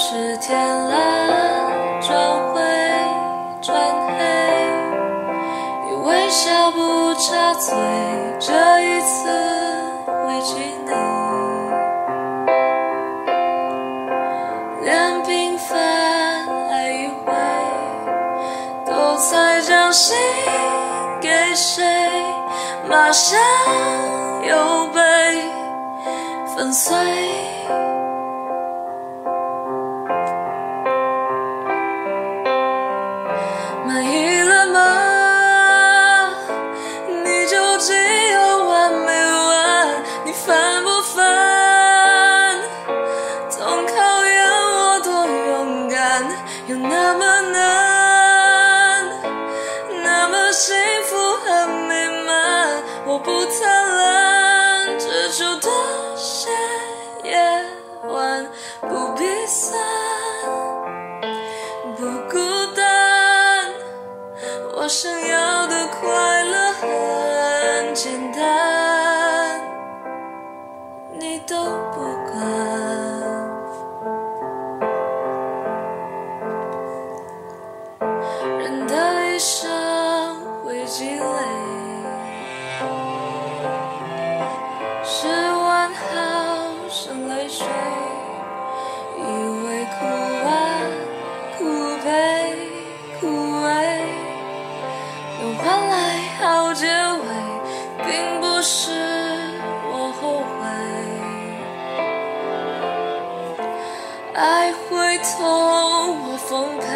是天蓝转灰转黑，你微笑不插嘴，这一次委屈你，连平凡爱一回，都在将心给谁，马上又被粉碎。不必散，不孤单。我想要的快乐很简单，你都不管。人的一生会积累，是完好生泪水，苦啊苦悲枯萎。能换来好结尾，并不是我后悔。爱会痛，我奉陪，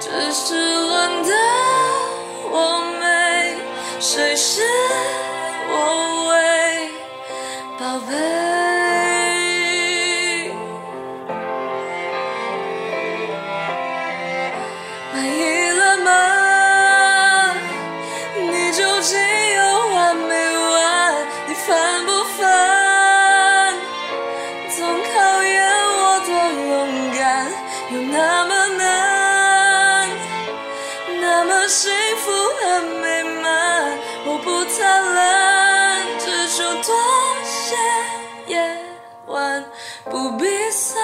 只是轮到我美，谁是我为宝贝？满意了吗？你究竟有完没完？你烦不烦？总考验我多勇敢，有那么难？那么幸福和美满，我不贪婪，只求多些夜晚，不必散，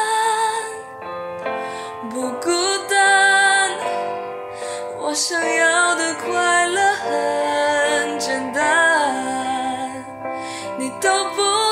想要的快乐很简单你都不